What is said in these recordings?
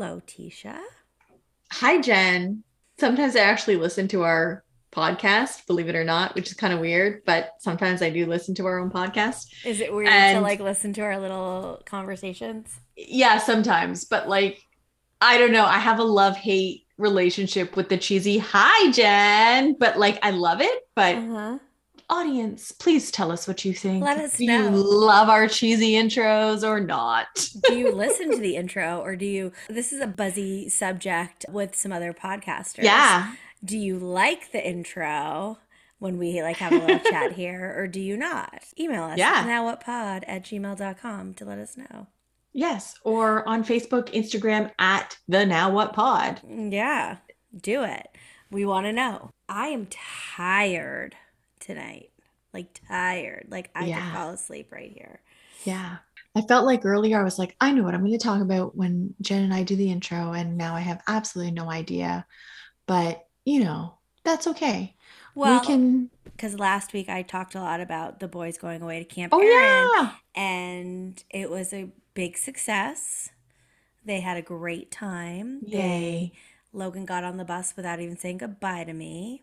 Hello, Tisha. Hi, Jen. Sometimes I actually listen to our podcast, believe it or not, which is kind of weird, but sometimes I do listen to our own podcast. Is it weird and, to like listen to our little conversations? Yeah, sometimes, but like, I don't know. I have a love hate relationship with the cheesy hi, Jen, but like, I love it, but. Uh-huh audience, please tell us what you think. Let us do know. you love our cheesy intros or not? do you listen to the intro or do you? This is a buzzy subject with some other podcasters. Yeah. Do you like the intro? when we like have a little chat here or do you not email us yeah now what pod at gmail.com to let us know yes or on facebook instagram at the now what pod mm, yeah do it we want to know i am tired tonight. Like tired. Like I yeah. could fall asleep right here. Yeah. I felt like earlier I was like, I know what I'm going to talk about when Jen and I do the intro. And now I have absolutely no idea. But, you know, that's okay. Well, we can. Because last week I talked a lot about the boys going away to Camp oh, Erin, yeah. And it was a big success. They had a great time. Yay. They, Logan got on the bus without even saying goodbye to me.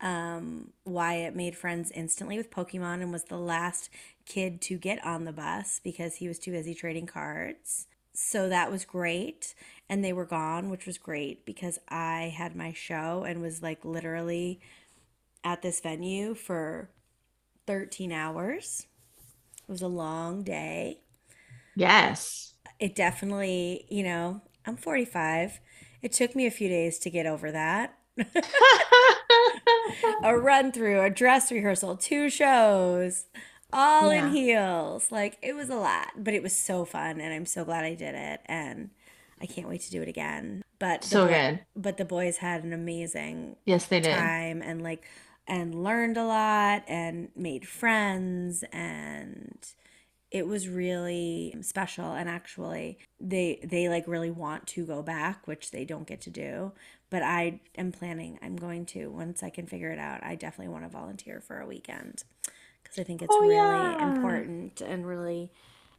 Um, Wyatt made friends instantly with Pokemon and was the last kid to get on the bus because he was too busy trading cards. So that was great. And they were gone, which was great because I had my show and was like literally at this venue for 13 hours. It was a long day. Yes. It definitely, you know, I'm 45. It took me a few days to get over that. a run through, a dress rehearsal, two shows, all yeah. in heels. Like it was a lot, but it was so fun and I'm so glad I did it and I can't wait to do it again. But so boy, good. But the boys had an amazing yes, they did time and like and learned a lot and made friends and it was really special and actually they they like really want to go back which they don't get to do but I am planning. I'm going to once I can figure it out. I definitely want to volunteer for a weekend because I think it's oh, really yeah. important and really,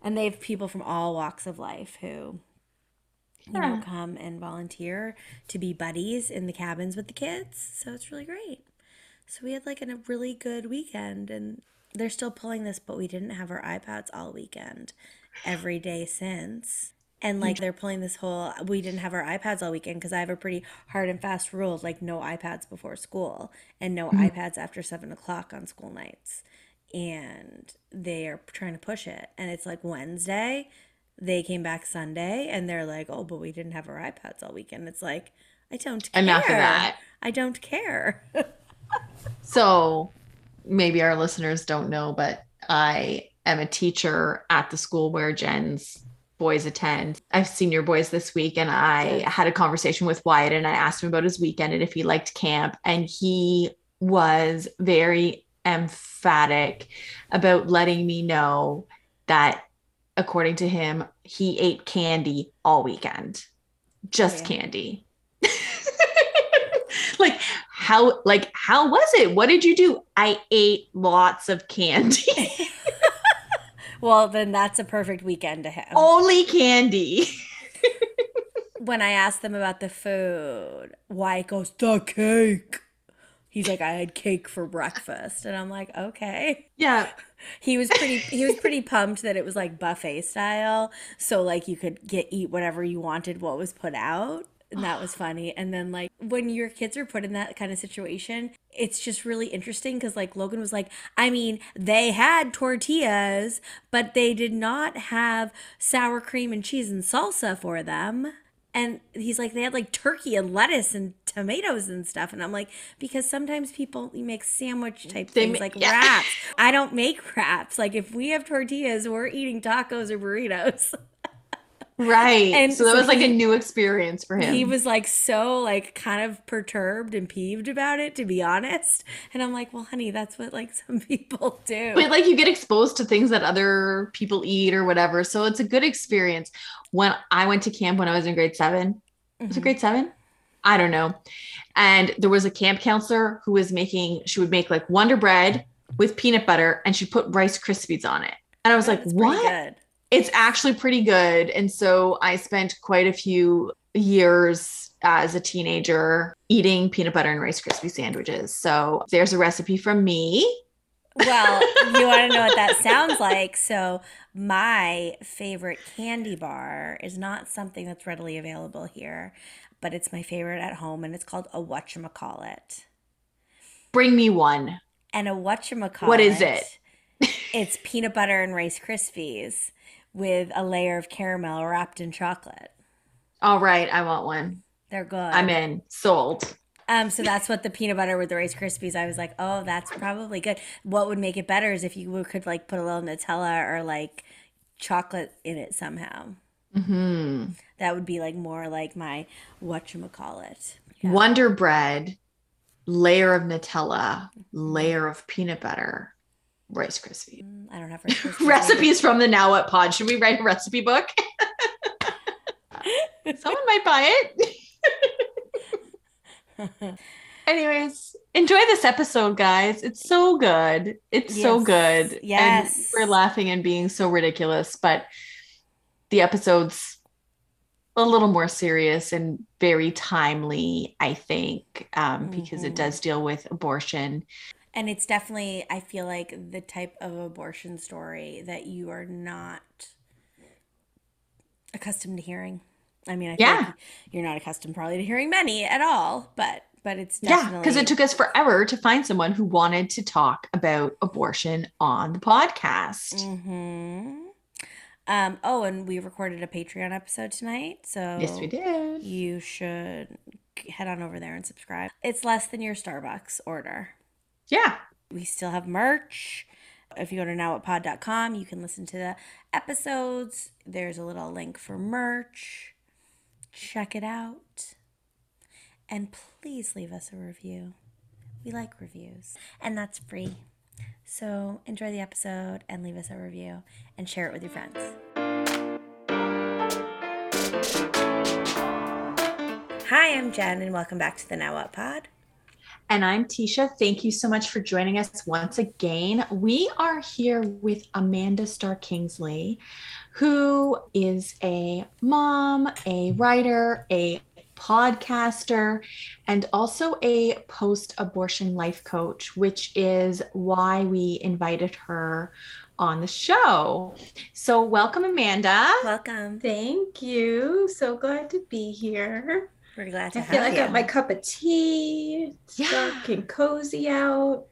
and they have people from all walks of life who, you know, come and volunteer to be buddies in the cabins with the kids. So it's really great. So we had like a really good weekend, and they're still pulling this, but we didn't have our iPads all weekend, every day since and like they're pulling this whole we didn't have our ipads all weekend because i have a pretty hard and fast rule like no ipads before school and no mm-hmm. ipads after seven o'clock on school nights. And they are trying to push it. And it's like wednesday they came back sunday and they're like oh but we didn't have our ipads all weekend. It's like i don't care enough of that. I don't care. So maybe our listeners don't know but i am a teacher at the school where jen's boys attend. I've seen your boys this week and I had a conversation with Wyatt and I asked him about his weekend and if he liked camp and he was very emphatic about letting me know that according to him he ate candy all weekend. Just candy. like how like how was it? What did you do? I ate lots of candy. Well, then that's a perfect weekend to him. Only candy. when I asked them about the food, Wyatt goes, the cake. He's like, I had cake for breakfast. And I'm like, okay. Yeah. He was pretty he was pretty pumped that it was like buffet style. So like you could get eat whatever you wanted, what was put out and that was funny. And then like when your kids are put in that kind of situation, it's just really interesting because like Logan was like, I mean, they had tortillas, but they did not have sour cream and cheese and salsa for them. And he's like, they had like turkey and lettuce and tomatoes and stuff. And I'm like, because sometimes people make sandwich type they things like yeah. wraps. I don't make wraps. Like if we have tortillas, we're eating tacos or burritos. Right. And so that so was like he, a new experience for him. He was like so like kind of perturbed and peeved about it, to be honest. And I'm like, well, honey, that's what like some people do. But like you get exposed to things that other people eat or whatever. So it's a good experience. When I went to camp when I was in grade 7 mm-hmm. was it mm-hmm. grade seven? I don't know. And there was a camp counselor who was making, she would make like Wonder Bread with peanut butter and she put Rice Krispies on it. And I was like, what? It's actually pretty good. And so I spent quite a few years as a teenager eating peanut butter and Rice Krispie sandwiches. So there's a recipe from me. Well, you want to know what that sounds like? So, my favorite candy bar is not something that's readily available here, but it's my favorite at home, and it's called a whatchamacallit. Bring me one. And a whatchamacallit. What is it? it's peanut butter and Rice Krispies with a layer of caramel wrapped in chocolate. All right, I want one. They're good. I'm in. Sold. Um, so that's what the peanut butter with the Rice Krispies. I was like, oh, that's probably good. What would make it better is if you could like put a little Nutella or like chocolate in it somehow. Mm-hmm. That would be like more like my what you whatchamacallit. Yeah. Wonder bread, layer of Nutella, layer of peanut butter, Rice Krispies. Mm, I don't have Recipes from the Now What Pod. Should we write a recipe book? Someone might buy it. Anyways, enjoy this episode, guys. It's so good. It's yes. so good. Yes. And we're laughing and being so ridiculous, but the episode's a little more serious and very timely, I think, um, because mm-hmm. it does deal with abortion. And it's definitely, I feel like, the type of abortion story that you are not accustomed to hearing. I mean, I yeah. Like you're not accustomed probably to hearing many at all, but but it's definitely yeah because it took us forever to find someone who wanted to talk about abortion on the podcast. Mm-hmm. Um, oh, and we recorded a Patreon episode tonight, so yes, we did. You should head on over there and subscribe. It's less than your Starbucks order. Yeah, we still have merch. If you go to nowwhatpod.com, you can listen to the episodes. There's a little link for merch check it out. And please leave us a review. We like reviews, and that's free. So enjoy the episode and leave us a review and share it with your friends. Hi, I'm Jen, and welcome back to the Now What Pod. And I'm Tisha. Thank you so much for joining us once again. We are here with Amanda Starr Kingsley who is a mom, a writer, a podcaster, and also a post abortion life coach, which is why we invited her on the show. So, welcome, Amanda. Welcome. Thank you. So glad to be here. We're glad to I feel like you. I got my cup of tea, yeah. dark and cozy out,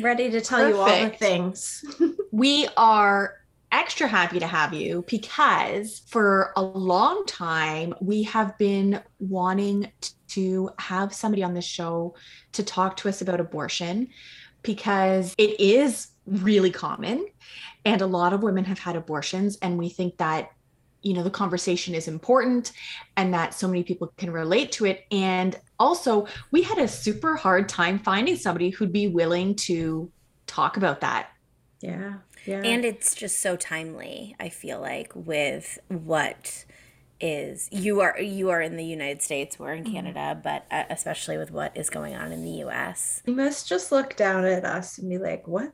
ready to tell Perfect. you all the things. we are extra happy to have you because for a long time we have been wanting to have somebody on the show to talk to us about abortion because it is really common and a lot of women have had abortions and we think that you know the conversation is important and that so many people can relate to it and also we had a super hard time finding somebody who'd be willing to talk about that yeah yeah. And it's just so timely, I feel like, with what is you are you are in the United States, we're in mm-hmm. Canada, but uh, especially with what is going on in the US. You must just look down at us and be like, what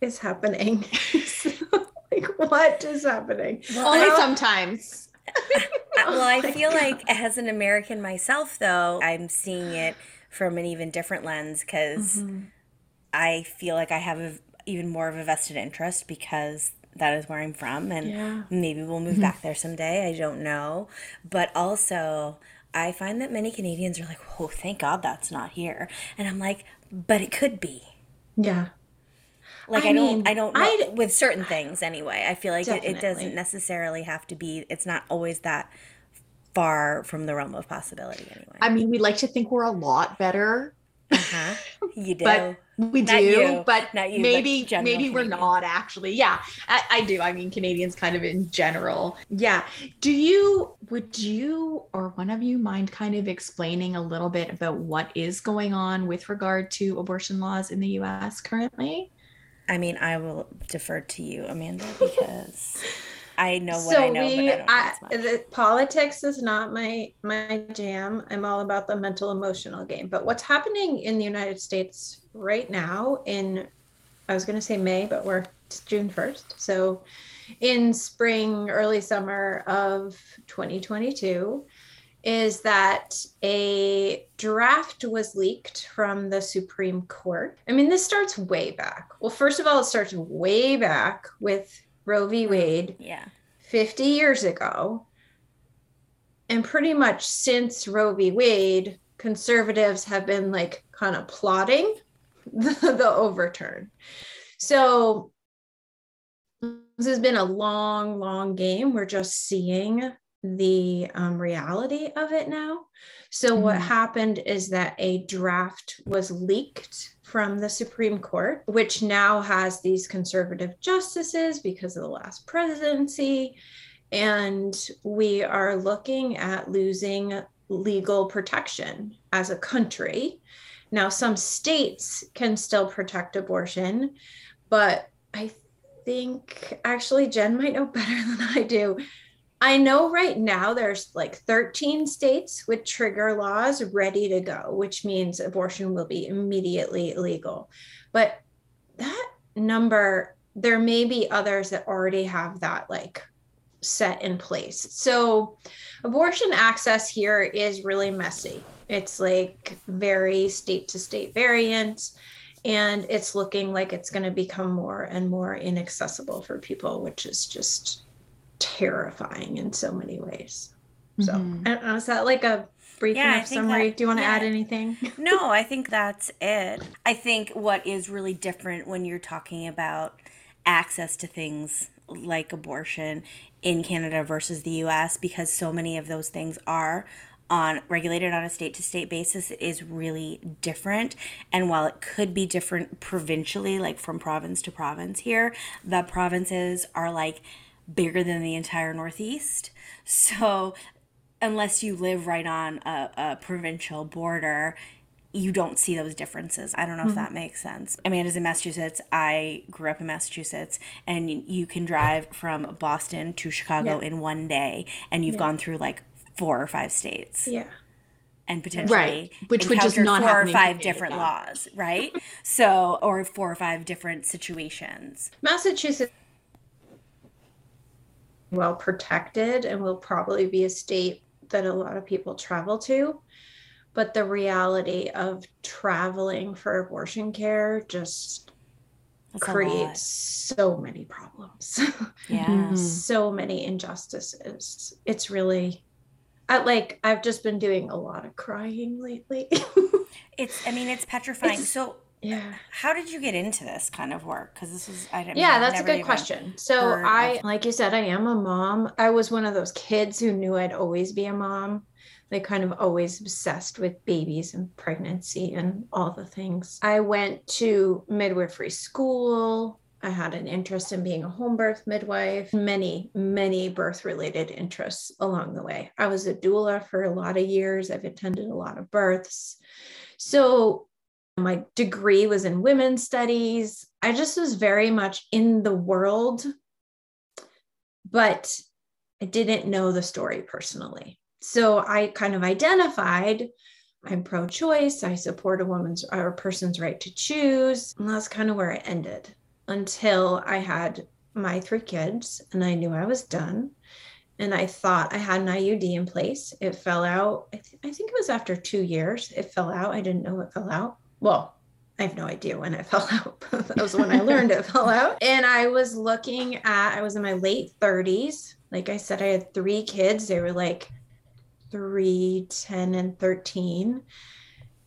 is happening? like what is happening? Well, Only I, sometimes. well, I oh feel God. like as an American myself though, I'm seeing it from an even different lens cuz mm-hmm. I feel like I have a even more of a vested interest because that is where I'm from and yeah. maybe we'll move mm-hmm. back there someday. I don't know. But also, I find that many Canadians are like, "Oh, thank God that's not here." And I'm like, "But it could be." Yeah. Like I, I mean, don't I don't know I, with certain things anyway. I feel like it, it doesn't necessarily have to be it's not always that far from the realm of possibility anyway. I mean, we like to think we're a lot better uh-huh. You do. but we do, you. but you, maybe but maybe we're not actually. Yeah, I, I, do. I mean, Canadians kind of in general. Yeah. Do you would you or one of you mind kind of explaining a little bit about what is going on with regard to abortion laws in the U.S. currently? I mean, I will defer to you, Amanda, because. I know what so I know, we, but I I, the, politics is not my my jam. I'm all about the mental emotional game. But what's happening in the United States right now in I was going to say May, but we're June 1st. So in spring, early summer of 2022 is that a draft was leaked from the Supreme Court. I mean, this starts way back. Well, first of all, it starts way back with Roe v. Wade. Yeah. 50 years ago. And pretty much since Roe v. Wade, conservatives have been like kind of plotting the, the overturn. So this has been a long, long game. We're just seeing the um, reality of it now. So, mm-hmm. what happened is that a draft was leaked from the Supreme Court, which now has these conservative justices because of the last presidency. And we are looking at losing legal protection as a country. Now, some states can still protect abortion, but I think actually Jen might know better than I do. I know right now there's like 13 states with trigger laws ready to go, which means abortion will be immediately legal. But that number, there may be others that already have that like set in place. So abortion access here is really messy. It's like very state to state variant and it's looking like it's going to become more and more inaccessible for people, which is just terrifying in so many ways. So, mm-hmm. I don't know, is that like a brief yeah, enough summary? That, Do you want to yeah. add anything? no, I think that's it. I think what is really different when you're talking about access to things like abortion in Canada versus the US because so many of those things are on regulated on a state to state basis it is really different and while it could be different provincially like from province to province here the provinces are like bigger than the entire Northeast. So, unless you live right on a, a provincial border, you don't see those differences. I don't know mm-hmm. if that makes sense. Amanda's in Massachusetts. I grew up in Massachusetts, and you can drive from Boston to Chicago yeah. in one day, and you've yeah. gone through like four or five states. Yeah. And potentially, right. which would just not four or five different laws, right? so, or four or five different situations. Massachusetts well protected and will probably be a state that a lot of people travel to. But the reality of traveling for abortion care just That's creates so many problems. Yeah. Mm-hmm. so many injustices. It's really I like I've just been doing a lot of crying lately. it's I mean it's petrifying. It's, so yeah. How did you get into this kind of work? Because this is i didn't yeah that's a good question. So i of... like you said i am a mom. I was one of those kids who knew i'd always be a mom. Like kind of always obsessed with babies and pregnancy and all the things. I went to midwifery school. I had an interest in being a home birth midwife, many, many birth related interests along the way. I was a doula for a lot of years. I've attended a lot of births. So my degree was in women's studies. I just was very much in the world, but I didn't know the story personally. So I kind of identified I'm pro choice, I support a woman's or a person's right to choose. And that's kind of where it ended until I had my three kids and I knew I was done. And I thought I had an IUD in place. It fell out. I, th- I think it was after two years. It fell out. I didn't know it fell out well, I have no idea when I fell out. that was when I learned it fell out. And I was looking at, I was in my late 30s. Like I said, I had three kids. They were like three, 10, and 13.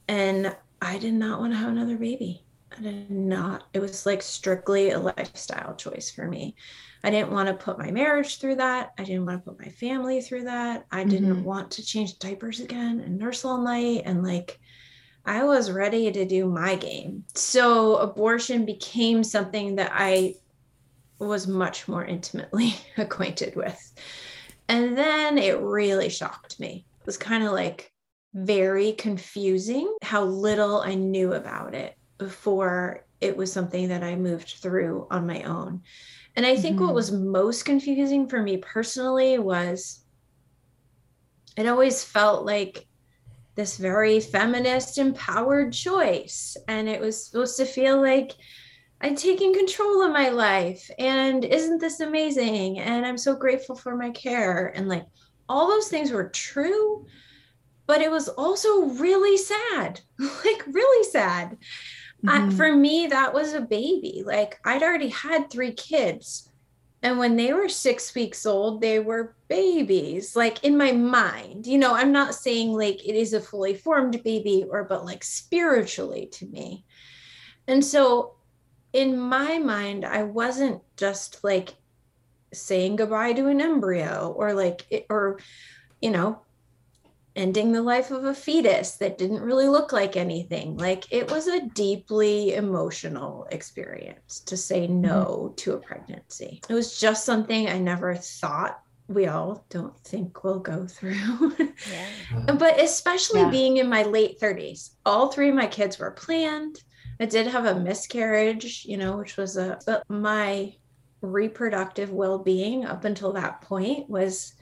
And I did not want to have another baby. I did not. It was like strictly a lifestyle choice for me. I didn't want to put my marriage through that. I didn't want to put my family through that. I didn't mm-hmm. want to change diapers again and nurse all night and like I was ready to do my game. So abortion became something that I was much more intimately acquainted with. And then it really shocked me. It was kind of like very confusing how little I knew about it before it was something that I moved through on my own. And I think mm-hmm. what was most confusing for me personally was it always felt like this very feminist empowered choice and it was supposed to feel like I'm taking control of my life. And isn't this amazing? And I'm so grateful for my care. And like all those things were true, but it was also really sad, like really sad. Mm-hmm. I, for me, that was a baby. Like I'd already had three kids. And when they were six weeks old, they were babies, like in my mind. You know, I'm not saying like it is a fully formed baby or, but like spiritually to me. And so in my mind, I wasn't just like saying goodbye to an embryo or like, it, or, you know, ending the life of a fetus that didn't really look like anything. Like it was a deeply emotional experience to say mm-hmm. no to a pregnancy. It was just something I never thought we all don't think we'll go through. yeah. But especially yeah. being in my late 30s, all three of my kids were planned. I did have a miscarriage, you know, which was a, but my reproductive well being up until that point was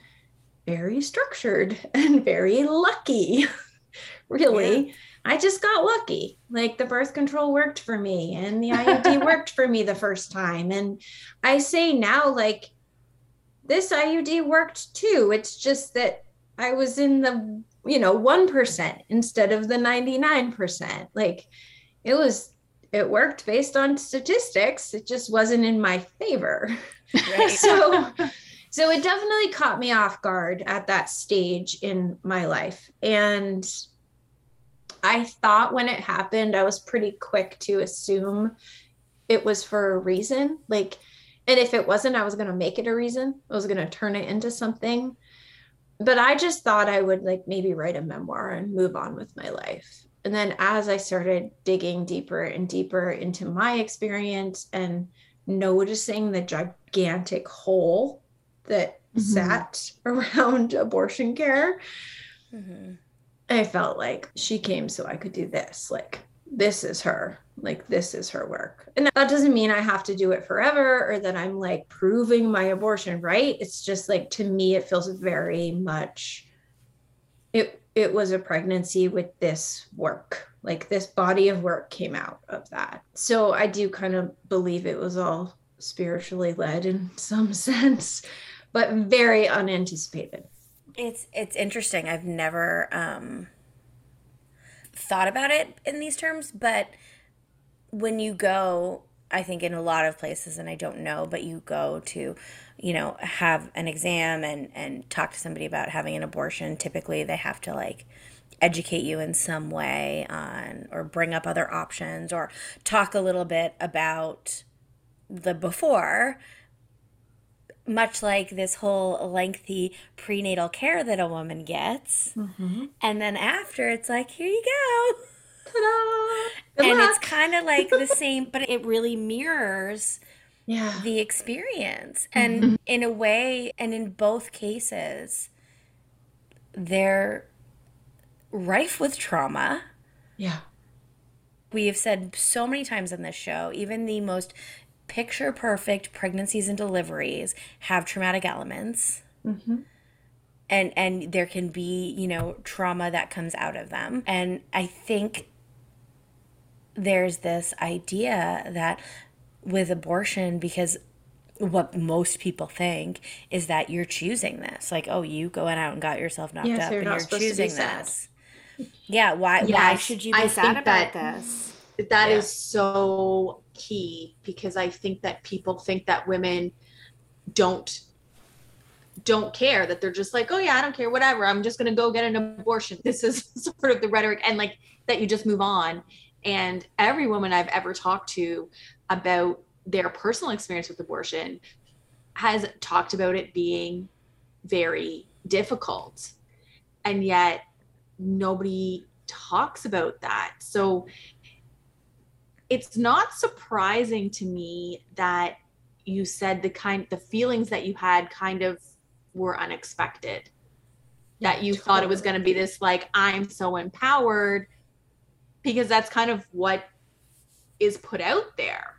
very structured and very lucky. really. Yeah. I just got lucky. Like the birth control worked for me and the IUD worked for me the first time. And I say now, like, this IUD worked too. It's just that I was in the, you know, 1% instead of the 99%. Like it was, it worked based on statistics. It just wasn't in my favor. Right. so, so it definitely caught me off guard at that stage in my life. And I thought when it happened, I was pretty quick to assume it was for a reason. Like, and if it wasn't, I was going to make it a reason. I was going to turn it into something. But I just thought I would like maybe write a memoir and move on with my life. And then as I started digging deeper and deeper into my experience and noticing the gigantic hole that mm-hmm. sat around abortion care. Mm-hmm. I felt like she came so I could do this. Like, this is her. Like, this is her work. And that doesn't mean I have to do it forever or that I'm like proving my abortion right. It's just like, to me, it feels very much, it, it was a pregnancy with this work. Like, this body of work came out of that. So I do kind of believe it was all spiritually led in some sense but very unanticipated. It's it's interesting. I've never um, thought about it in these terms, but when you go, I think in a lot of places, and I don't know, but you go to, you know, have an exam and and talk to somebody about having an abortion. Typically, they have to like educate you in some way on or bring up other options or talk a little bit about the before much like this whole lengthy prenatal care that a woman gets. Mm-hmm. And then after, it's like, here you go. Ta-da! and luck. it's kind of like the same, but it really mirrors yeah. the experience. And mm-hmm. in a way, and in both cases, they're rife with trauma. Yeah. We have said so many times on this show, even the most picture perfect pregnancies and deliveries have traumatic elements. Mm-hmm. And, and there can be, you know, trauma that comes out of them. And I think there's this idea that with abortion, because what most people think is that you're choosing this. Like, oh, you going out and got yourself knocked yes, up and you're choosing this. Yeah, why yes, why should you be I sad about that, this? That yeah. is so key because I think that people think that women don't don't care that they're just like oh yeah i don't care whatever i'm just going to go get an abortion. This is sort of the rhetoric and like that you just move on. And every woman i've ever talked to about their personal experience with abortion has talked about it being very difficult and yet nobody talks about that. So it's not surprising to me that you said the kind the feelings that you had kind of were unexpected. That you totally. thought it was going to be this like i'm so empowered because that's kind of what is put out there.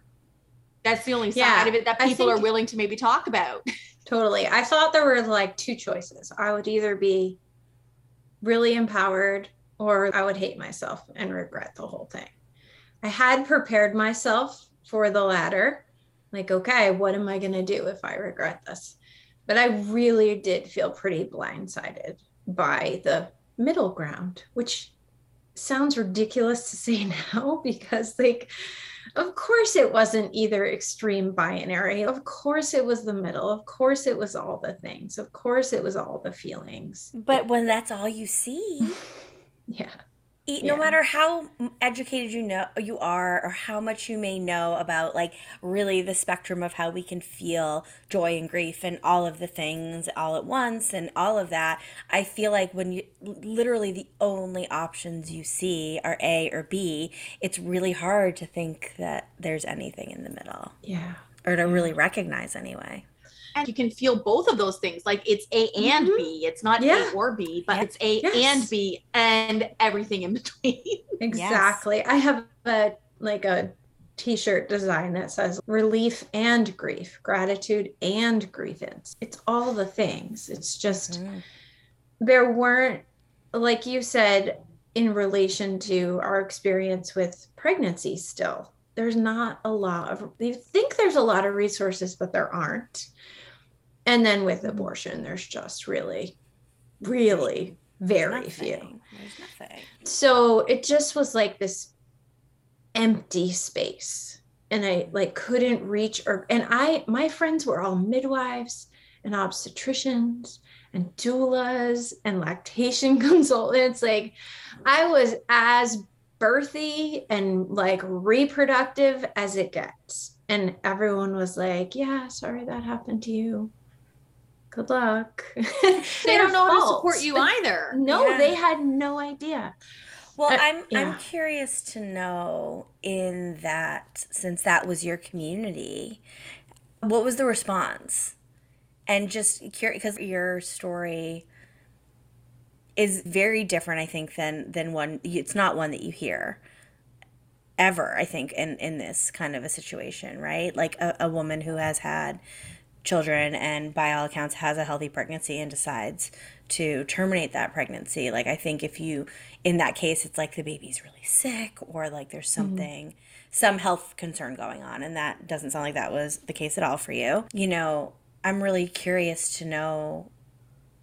That's the only yeah, side of it that people are willing to maybe talk about. Totally. I thought there were like two choices. I would either be really empowered or i would hate myself and regret the whole thing I had prepared myself for the latter. Like, okay, what am I going to do if I regret this? But I really did feel pretty blindsided by the middle ground, which sounds ridiculous to say now because, like, of course it wasn't either extreme binary. Of course it was the middle. Of course it was all the things. Of course it was all the feelings. But when that's all you see, yeah no yeah. matter how educated you know you are or how much you may know about like really the spectrum of how we can feel joy and grief and all of the things all at once and all of that i feel like when you literally the only options you see are a or b it's really hard to think that there's anything in the middle. Yeah. Or to really recognize anyway and you can feel both of those things like it's a and mm-hmm. b it's not yeah. a or b but yeah. it's a yes. and b and everything in between exactly yes. i have a like a t-shirt design that says relief and grief gratitude and grievance it's all the things it's just mm. there weren't like you said in relation to our experience with pregnancy still there's not a lot of you think there's a lot of resources but there aren't and then with abortion, there's just really, really very few. So it just was like this empty space. And I like couldn't reach or and I my friends were all midwives and obstetricians and doulas and lactation consultants. Like I was as birthy and like reproductive as it gets. And everyone was like, Yeah, sorry that happened to you good luck. they don't know how to support you either. No, yeah. they had no idea. Well, uh, I'm yeah. I'm curious to know in that since that was your community, what was the response? And just curious because your story is very different, I think, than than one. It's not one that you hear ever. I think in in this kind of a situation, right? Like a, a woman who has had children and by all accounts has a healthy pregnancy and decides to terminate that pregnancy like i think if you in that case it's like the baby's really sick or like there's mm-hmm. something mm-hmm. some health concern going on and that doesn't sound like that was the case at all for you you know i'm really curious to know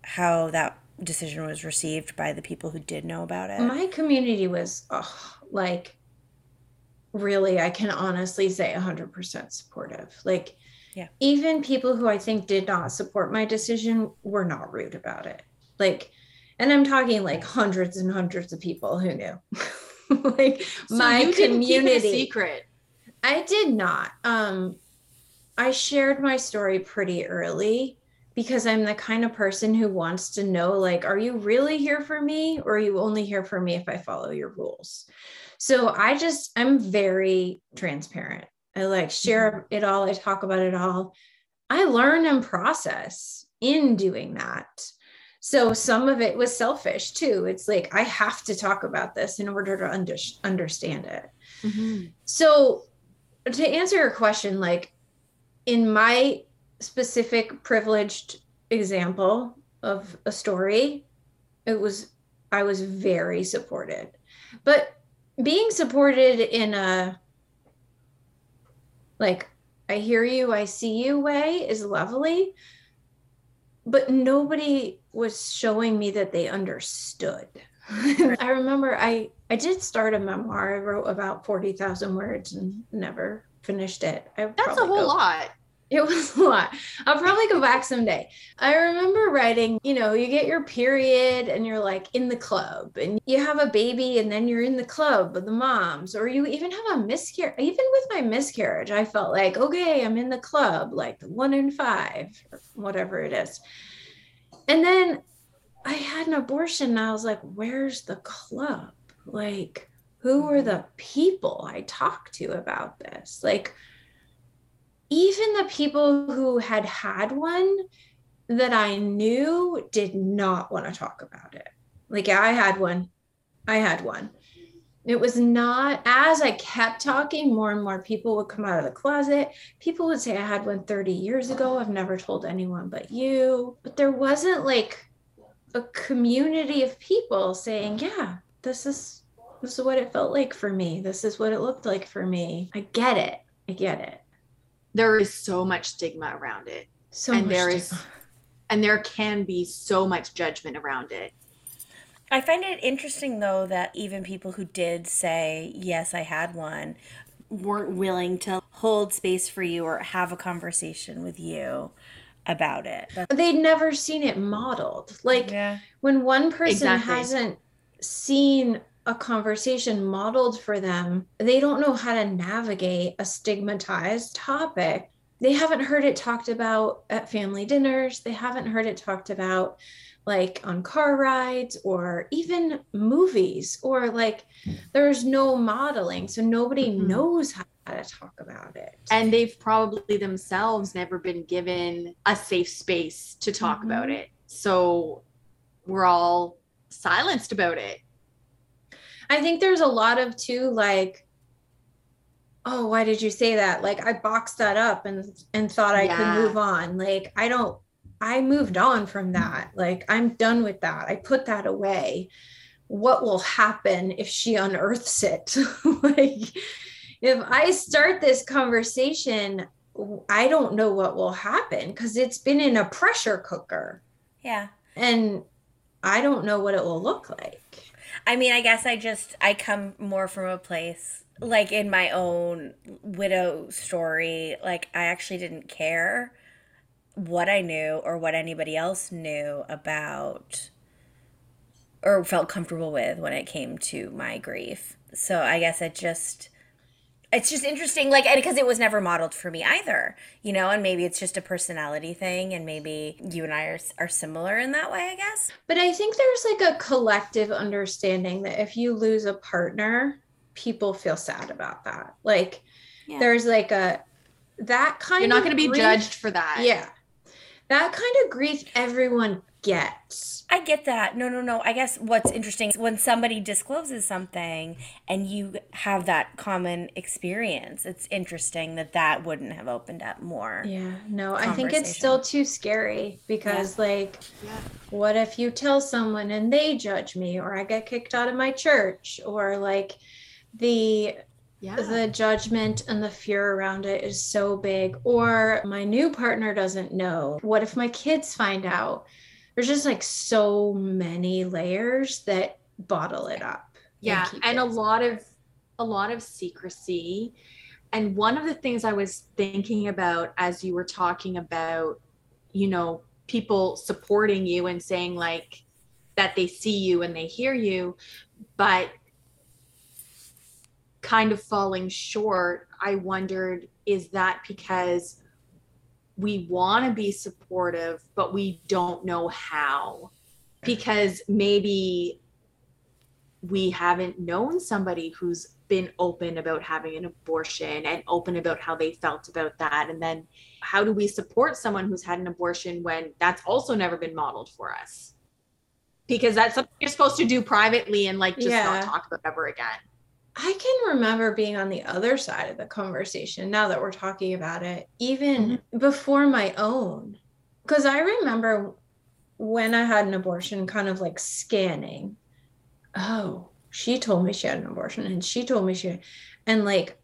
how that decision was received by the people who did know about it my community was oh, like really i can honestly say 100% supportive like yeah. Even people who I think did not support my decision were not rude about it. Like, and I'm talking like hundreds and hundreds of people who knew. like so my community secret. I did not. Um I shared my story pretty early because I'm the kind of person who wants to know like are you really here for me or are you only here for me if I follow your rules? So I just I'm very transparent. I like share mm-hmm. it all. I talk about it all. I learn and process in doing that. So some of it was selfish too. It's like, I have to talk about this in order to under, understand it. Mm-hmm. So to answer your question, like in my specific privileged example of a story, it was, I was very supported. But being supported in a like I hear you, I see you way is lovely. But nobody was showing me that they understood. I remember I I did start a memoir. I wrote about 40,000 words and never finished it. I That's a whole go, lot. It was a lot. I'll probably go back someday. I remember writing, you know, you get your period and you're like in the club and you have a baby and then you're in the club with the moms, or you even have a miscarriage. Even with my miscarriage, I felt like, okay, I'm in the club, like one in five, whatever it is. And then I had an abortion and I was like, where's the club? Like, who are the people I talked to about this? Like, even the people who had had one that I knew did not want to talk about it. Like I had one. I had one. It was not as I kept talking, more and more people would come out of the closet. People would say I had one 30 years ago. I've never told anyone but you. But there wasn't like a community of people saying, Yeah, this is this is what it felt like for me. This is what it looked like for me. I get it. I get it. There is so much stigma around it. So and much there is stigma. and there can be so much judgment around it. I find it interesting though that even people who did say, yes, I had one, weren't willing to hold space for you or have a conversation with you about it. That's, they'd never seen it modeled. Like yeah. when one person Exactly. hasn't seen a conversation modeled for them, they don't know how to navigate a stigmatized topic. They haven't heard it talked about at family dinners. They haven't heard it talked about like on car rides or even movies or like there's no modeling. So nobody Mhm. knows how to talk about it. And they've probably themselves never been given a safe space to talk about Mhm. it. So we're all silenced about it. I think there's a lot of too like oh why did you say that? Like I boxed that up and and thought I Yeah. could move on. Like I don't I moved on from that. Like I'm done with that. I put that away. What will happen if she unearths it? Like if I start this conversation I don't know what will happen cuz it's been in a pressure cooker. Yeah. and I don't know what it will look like I mean, I guess I just I come more from a place like in my own widow story, like I actually didn't care what I knew or what anybody else knew about or felt comfortable with when it came to my grief. So I guess it just it's just interesting like and because it was never modeled for me either you know and maybe it's just a personality thing and maybe you and i are, are similar in that way i guess But I think there's like a collective understanding that if you lose a partner, people feel sad about that. Like Yeah. there's like a that kind You're not going to be grief- judged for that. Yeah. That kind of grief everyone gets. I get that. No, no, no. I guess what's interesting is when somebody discloses something and you have that common experience, it's interesting that that wouldn't have opened up more. Yeah, no, I think it's still too scary because like Yeah. what if you tell someone and they judge me or I get kicked out of my church or like the Yeah. the judgment and the fear around it is so big or my new partner doesn't know what if my kids find out there's just like so many layers that bottle it up yeah keep and a lot of a lot of secrecy. And one of the things i was thinking about as you were talking about you know people supporting you and saying like that they see you and they hear you but kind of falling short i wondered is that because we want to be supportive but we don't know how. Because maybe we haven't known somebody who's been open about having an abortion and open about how they felt about that. And then how do we support someone who's had an abortion when that's also never been modeled for us? Because that's something you're supposed to do privately and like just Yeah. not talk about ever again i can remember being on the other side of the conversation now that we're talking about it even mm-hmm. before my own. Because i remember when i had an abortion kind of like scanning. Oh she told me she had an abortion and she told me she and like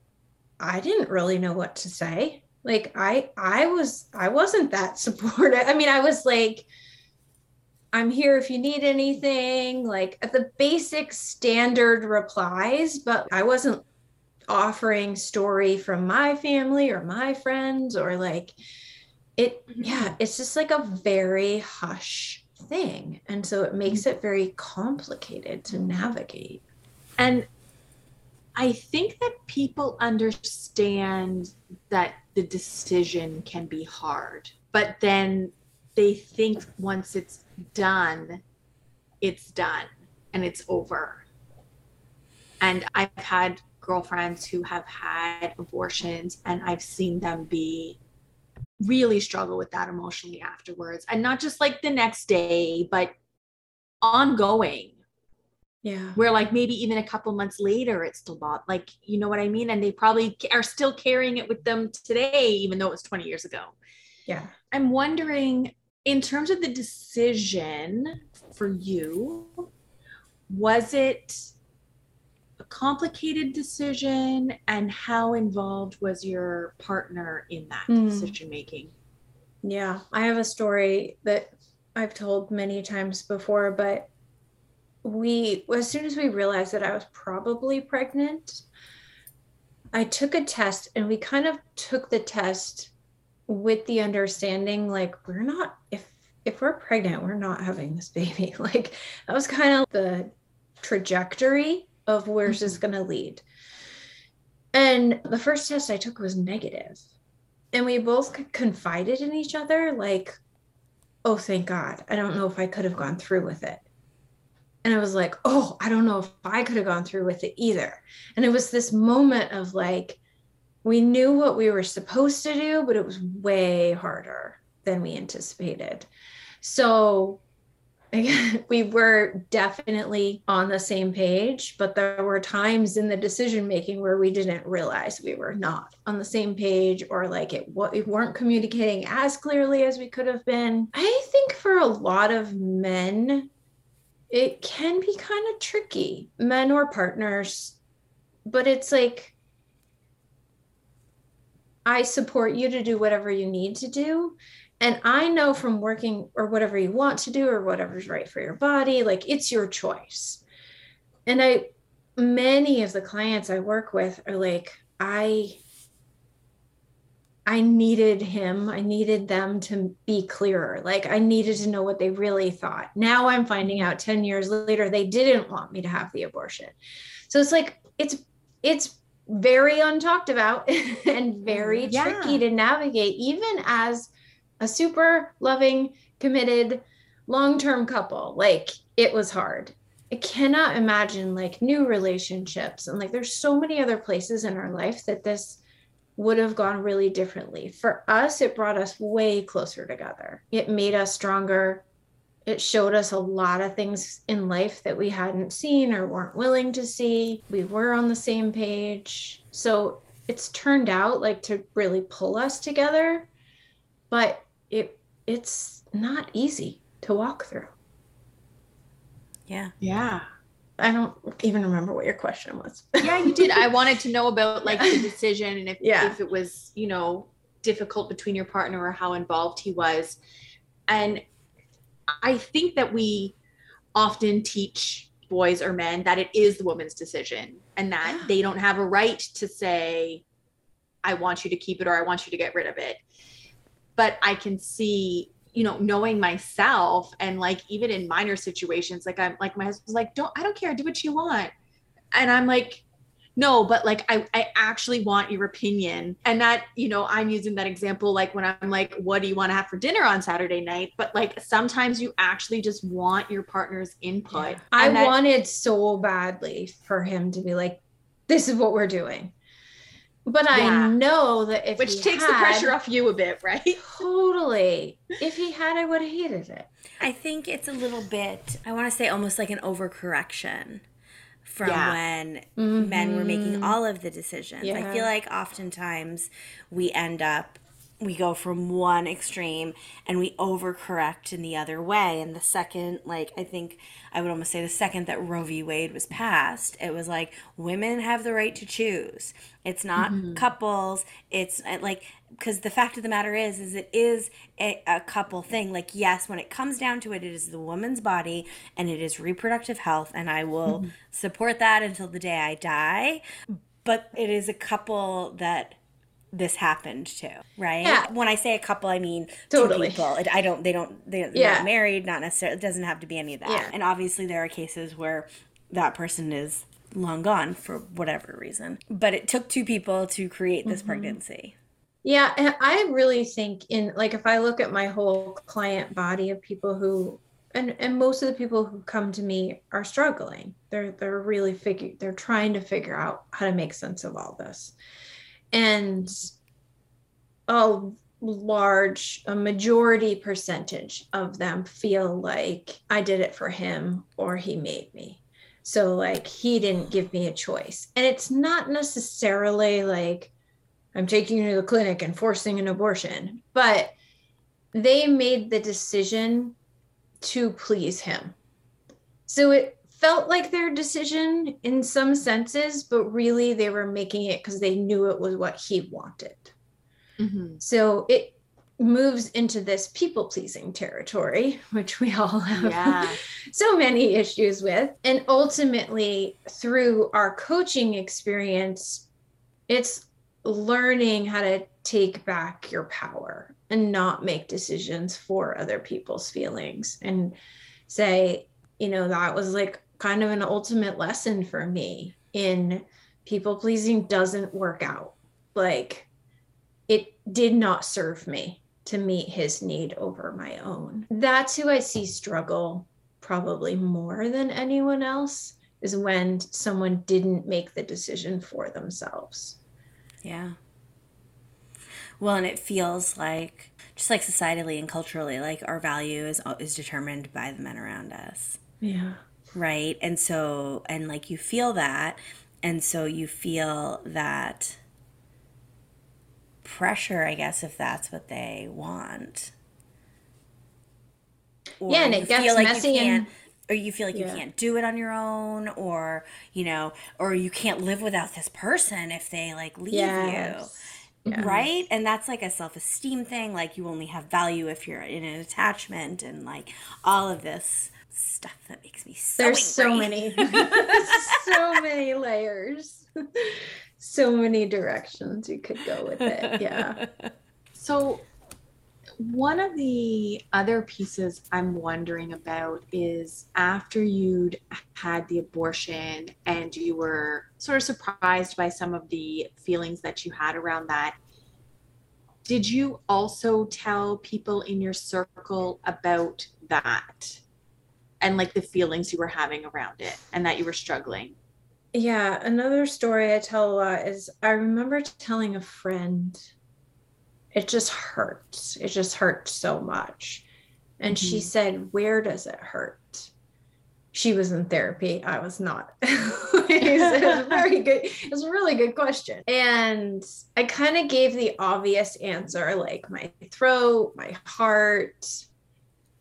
i didn't really know what to say. Like i i was i wasn't that supportive. I mean i was like i'm here if you need anything like the basic standard replies but i wasn't offering story from my family or my friends or like it mm-hmm. yeah it's just like a very hush thing and so it makes mm-hmm. it very complicated to mm-hmm. navigate. And I think that people understand that the decision can be hard, but then they think once it's done, it's done and it's over. And I've had girlfriends who have had abortions and I've seen them be really struggle with that emotionally afterwards. And not just like the next day, but ongoing. Yeah. Where like maybe even a couple months later it's still bought like you know what i mean? And they probably are still carrying it with them today even though it was 20 years ago. Yeah. I'm wondering in terms of the decision for you was it a complicated decision and how involved was your partner in that Mm. decision making Yeah, I have a story that I've told many times before, but we, as soon as we realized that I was probably pregnant, I took a test and we kind of took the test with the understanding like we're not if if we're pregnant, we're not having this baby. Like that was kind of the trajectory of where's this mm-hmm. is going to lead. And the first test I took was negative. And we both confided in each other like oh thank god. I don't know if i could have gone through with it. And i was like oh i don't know if i could have gone through with it either. And it was this moment of like we knew what we were supposed to do but it was way harder than we anticipated so we were definitely on the same page, but there were times in the decision making where we didn't realize we were not on the same page or like it what we weren't communicating as clearly as we could have been. I think for a lot of men, it can be kind of tricky, men or partners, but it's like I support you to do whatever you need to do and I know from working or whatever you want to do or whatever's right for your body, like it's your choice. And I, many of the clients I work with are like, I, I needed him. I needed them to be clearer. Like I needed to know what they really thought. Now I'm finding out 10 years later they didn't want me to have the abortion. So it's like it's it's very untalked about and very mm, Yeah. tricky to navigate even as a super loving, committed, long term couple. Like it was hard. I cannot imagine like new relationships. And like there's so many other places in our life that this would have gone really differently. For us, it brought us way closer together. It made us stronger. It showed us a lot of things in life that we hadn't seen or weren't willing to see. We were on the same page. So it's turned out like to really pull us together but it it's not easy to walk through. Yeah. yeah I don't even remember what your question was. yeah you did i wanted to know about like the decision and if, Yeah. if it was you know difficult between your partner or how involved he was and i think that we often teach boys or men that it is the woman's decision and that they don't have a right to say i want you to keep it or i want you to get rid of it. But i can see you know knowing myself and like even in minor situations like i'm like my husband's like don't i don't care. Do what you want. And i'm like no but like I, I actually want your opinion and that you know i'm using that example like when i'm like what do you want to have for dinner on saturday night but like sometimes you actually just want your partner's input I that- wanted so badly for him to be like, this is what we're doing. But Yeah. I know that if which he takes the pressure off you a bit right Totally. If he had, I would have hated it. I think it's a little bit, I want to say almost like an overcorrection from Yeah. when men were making mm-hmm. all of the decisions. I feel like oftentimes we end up, we go from one extreme and we overcorrect in the other way. And the second, like, I think I would almost say the second that Roe v. Wade was passed, it was like women have the right to choose. It's not couples. It's uh, like, because the fact of the matter is, is it is a, a couple thing. Like, yes, when it comes down to it, it is the woman's body and it is reproductive health. And I will support that until the day I die. But it is a couple that this happened to, right? Yeah. When I say a couple, I mean Totally. two people. It, I don't. They don't. They're Yeah. not married. Not necessarily. It doesn't have to be any of that. Yeah. And obviously, there are cases where that person is long gone for whatever reason. But it took two people to create this mm-hmm. pregnancy. Yeah, and I really think in like if I look at my whole client body of people who and and most of the people who come to me are struggling. They're they're really figure they're trying to figure out how to make sense of all this. And a large a majority percentage of them feel like I did it for him or he made me. So like he didn't give me a choice. And it's not necessarily like I'm taking you to the clinic and forcing an abortion. But they made the decision to please him. So it felt like their decision in some senses, but really they were making it because they knew it was what he wanted. Mm-hmm. So it moves into this people pleasing territory, which we all have Yeah. so many issues with. And ultimately, through our coaching experience, it's learning how to take back your power and not make decisions for other people's feelings and say, you know, that was like kind of an ultimate lesson for me in people pleasing doesn't work out. Like it did not serve me to meet his need over my own. That's who I see struggle probably more than anyone else is when someone didn't make the decision for themselves. Yeah. Well, and it feels like just like societally and culturally, like our value is is determined by the men around us, Yeah. Right? And so, and like you feel that, and so you feel that pressure, I guess, if that's what they want. Or Yeah, and it gets like you messy and- or you feel like Yeah. you can't do it on your own, or you know, or you can't live without this person if they like leave you Yeah. right and that's like a self-esteem thing like you only have value if you're in an attachment and like all of this stuff that makes me so There's so many, so many layers, so many directions you could go with it. Yeah. So, one of the other pieces I'm wondering about is after you'd had the abortion and you were sort of surprised by some of the feelings that you had around that, did you also tell people in your circle about that and like the feelings you were having around it and that you were struggling? Yeah, another story I tell a lot is I remember telling a friend, it just hurts. It just hurts so much. And she Mhm. said, Where does it hurt? She was in therapy. I was not. it was very good. It was a really good question. And I kind of gave the obvious answer like my throat, my heart.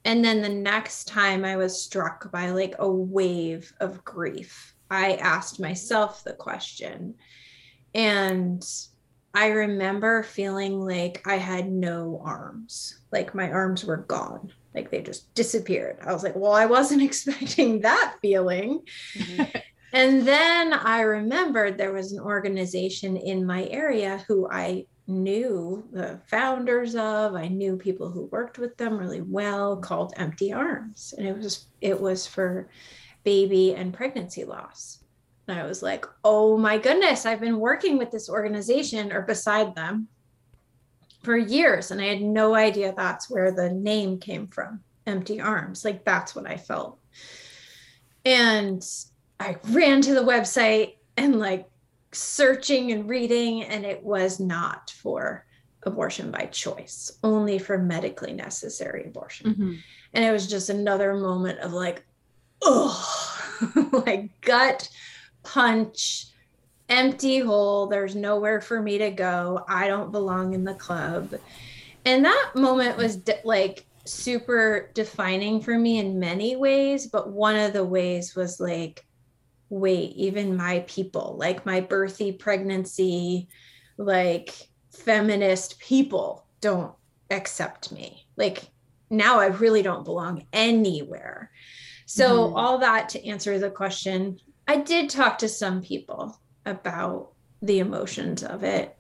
And then the next time I was struck by like a wave of grief, I asked myself the question. And I remember feeling like I had no arms, like my arms were gone, like they just disappeared. I was like, well, I wasn't expecting that feeling. And then I remembered there was an organization in my area who I knew the founders of. I knew people who worked with them really well mm-hmm. called Empty Arms. And it was it was for baby and pregnancy loss. And I was like, "Oh my goodness, I've been working with this organization or beside them for years and I had no idea that's where the name came from. Empty Arms. Like that's what I felt." And I ran to the website and like searching and reading, and it was not for abortion by choice, only for medically necessary abortion. Mm-hmm. And it was just another moment of like, oh, like gut punch, empty hole. There's nowhere for me to go. I don't belong in the club. And that moment was de- like super defining for me in many ways. But one of the ways was like, wait, even my people, like my birthy pregnancy, like feminist people don't accept me. Like now I really don't belong anywhere. So, Mhm. all that to answer the question, I did talk to some people about the emotions of it.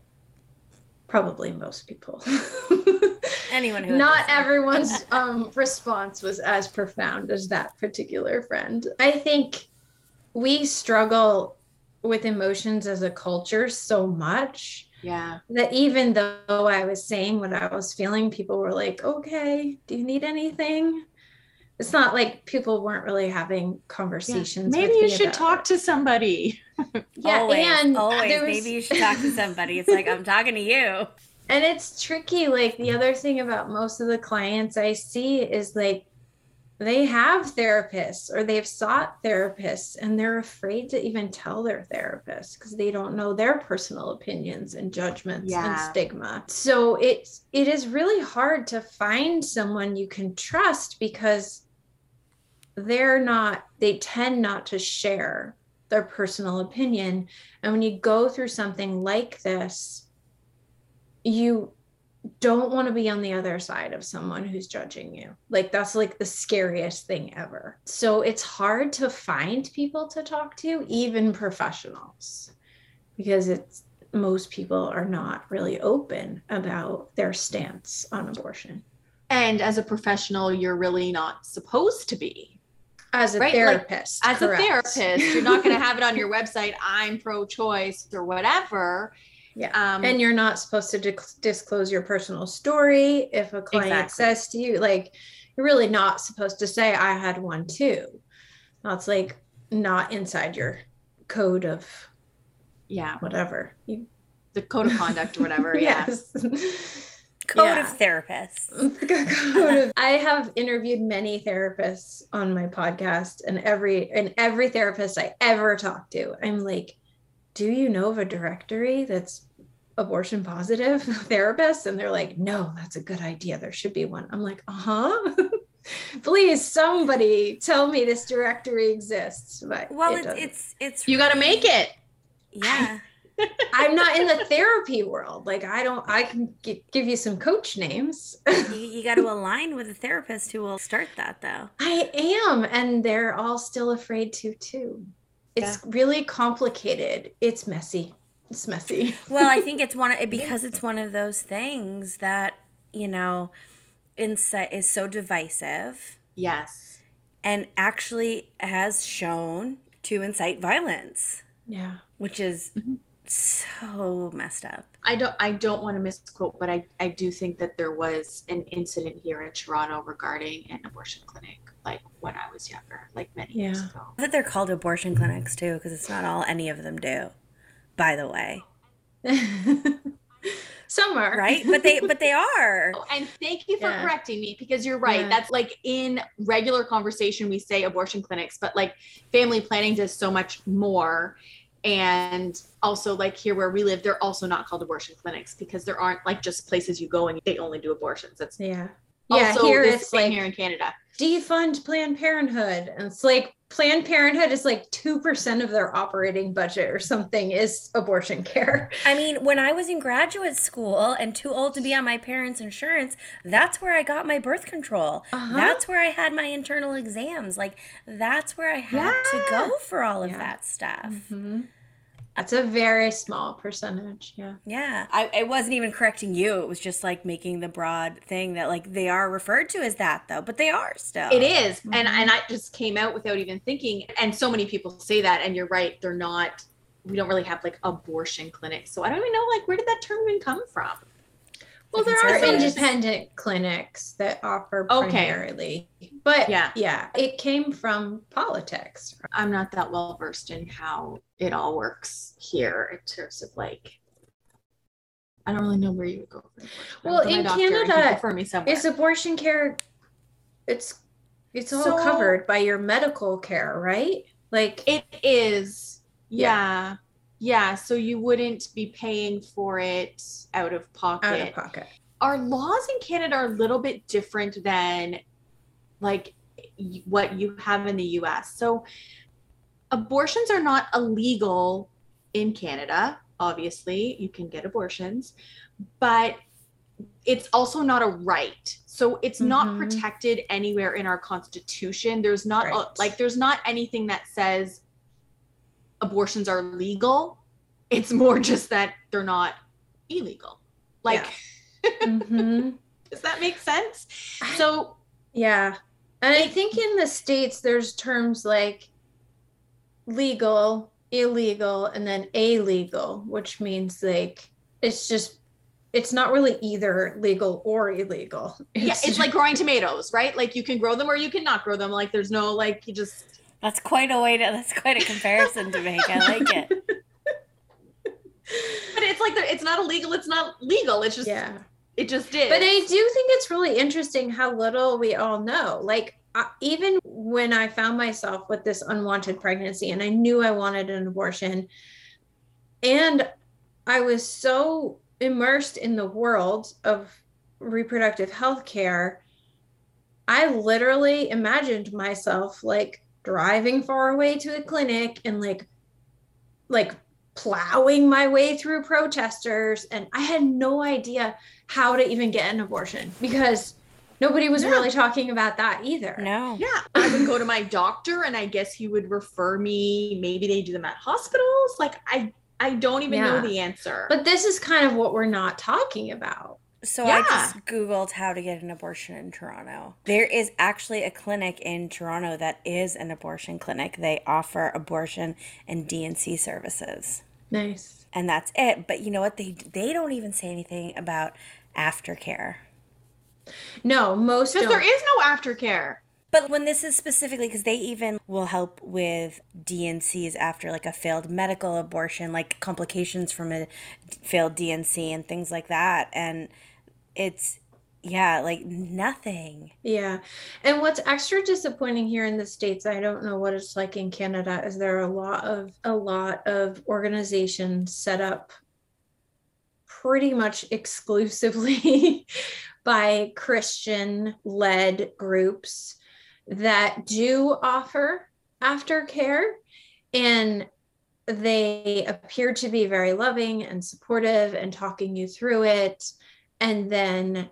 Probably most people. anyone who Not everyone's um, response was as profound as that particular friend. I think we struggle with emotions as a culture so much Yeah. that even though I was saying what I was feeling, people were like, okay, do you need anything? It's not like people weren't really having conversations. Maybe with you me should about talk it. to somebody. Yeah, always, and always. was- Maybe you should talk to somebody. It's like I'm talking to you. and it's tricky like the other thing about most of the clients i see is like they have therapists or they've sought therapists and they're afraid to even tell their therapist because they don't know their personal opinions and judgments and stigma. So it's it is really hard to find someone you can trust because they're not they tend not to share their personal opinion. And when you go through something like this you don't want to be on the other side of someone who's judging you. Like that's like the scariest thing ever. So it's hard to find people to talk to, even professionals, because it's most people are not really open about their stance on abortion. And as a professional, you're really not supposed to be. As a Right, like, therapist. As correct. a therapist, you're not going to have it on your website, I'm pro choice or whatever. Yeah. Um, and you're not supposed to dic- disclose your personal story if a client Exactly. says to you like you're really not supposed to say i had one too that's like not inside your code of yeah, whatever you, the code of conduct or whatever. Yeah. yes Code Yeah. of therapists. Code of- i have interviewed many therapists on my podcast and every and every therapist i ever talk to i'm like do you know of a directory that's abortion positive therapists and they're like no that's a good idea. There should be one. I'm like uh-huh. Please somebody tell me this directory exists. But Well, it it's it's it's You got to make it. yeah. i'm not in the therapy world. Like i don't i can gi- give you some coach names. You, you got to align with a therapist who will start that though. i am and they're all still afraid to too. It's really complicated. It's messy it's messy Well, I think it's one of, because it's one of those things that you know, insight is so divisive Yes. and actually has shown to incite violence, yeah which is Mhm. so messed up. I don't I don't want to misquote, but I, I do think that there was an incident here in Toronto regarding an abortion clinic, like when I was younger, like many years ago. That they're called abortion clinics too, because it's not all any of them do. By the way, some are right? But they but they are. Oh, and thank you for Yeah. correcting me because you're right. Yeah. That's like in regular conversation we say abortion clinics, but like family planning does so much more. And also like here where we live, they're also not called abortion clinics because there aren't like just places you go and they only do abortions. That's yeah yeah here it's like here in Canada. defund planned parenthood and it's like planned parenthood is like 2% of their operating budget or something is abortion care I mean, when I was in graduate school and too old to be on my parents' insurance, that's where I got my birth control. Uh-huh. That's where I had my internal exams. Like, that's where I had to go for all of Yeah. that stuff. Mhm. That's a very small percentage. Yeah. Yeah. I, I wasn't even correcting you. It was just like making the broad thing that, like, they are referred to as that, though, but they are still. It is. And Mhm. and I just came out without even thinking. And so many people say that, and you're right, they're not we don't really have like abortion clinics. So I don't even know like where did that term even come from? Well, there are independent clinics that offer Okay. primarily, but Yeah. yeah, it came from politics. I'm not that well versed in how it all works here in terms of like I don't really know where you would go. Well, in doctor, Canada, refer me somewhere. Is abortion care? It's it's all So- covered by your medical care, right? Like It is. Yeah. yeah. Yeah, so you wouldn't be paying for it out of pocket. out of pocket. Our laws in Canada are a little bit different than like what you have in the US. So abortions are not illegal in Canada. Obviously, you can get abortions, but it's also not a right. So it's not Mhm. protected anywhere in our constitution. There's not a- like there's not anything that says abortions are legal. It's more just that they're not illegal. Like hmm does that make sense? So Yeah. And I think in the States, there's terms like legal, illegal, and then illegal, which means like it's just, it's not really either legal or illegal. yeah, it's like growing tomatoes, right? Like you can grow them or you cannot grow them. Like there's no like you just That's quite a way to, that's quite a comparison to make. I like it. but it's like the- it's not illegal, it's not legal. It's just yeah. it just is. But I do think it's really interesting how little we all know. Like, I, even when I found myself with this unwanted pregnancy and I knew I wanted an abortion, and I was so immersed in the world of reproductive health care, I literally imagined myself like driving far away to a clinic and like like plowing my way through protesters and I had no idea how to even get an abortion because nobody was Yeah. really talking about that either. No. Yeah, I would go to my doctor and I guess he would refer me. Maybe they do them at hospitals. Like I I don't even Yeah. know the answer. But this is kind of what we're not talking about. So I just Googled how to get an abortion in Toronto. There is actually a clinic in Toronto that is an abortion clinic. They offer abortion and D&C services. Nice. And that's it. But you know what? They they don't even say anything about aftercare. No, most because there is no aftercare. But when this is specifically because they even will help with D&Cs after like a failed medical abortion, like complications from a failed D&C and things like that. And it's yeah, like nothing. Yeah. And what's extra disappointing here in the States, I don't know what it's like in Canada, is there a lot of a lot of organizations set up pretty much exclusively by Christian led groups that do offer aftercare and they appear to be very loving and supportive and talking you through it and then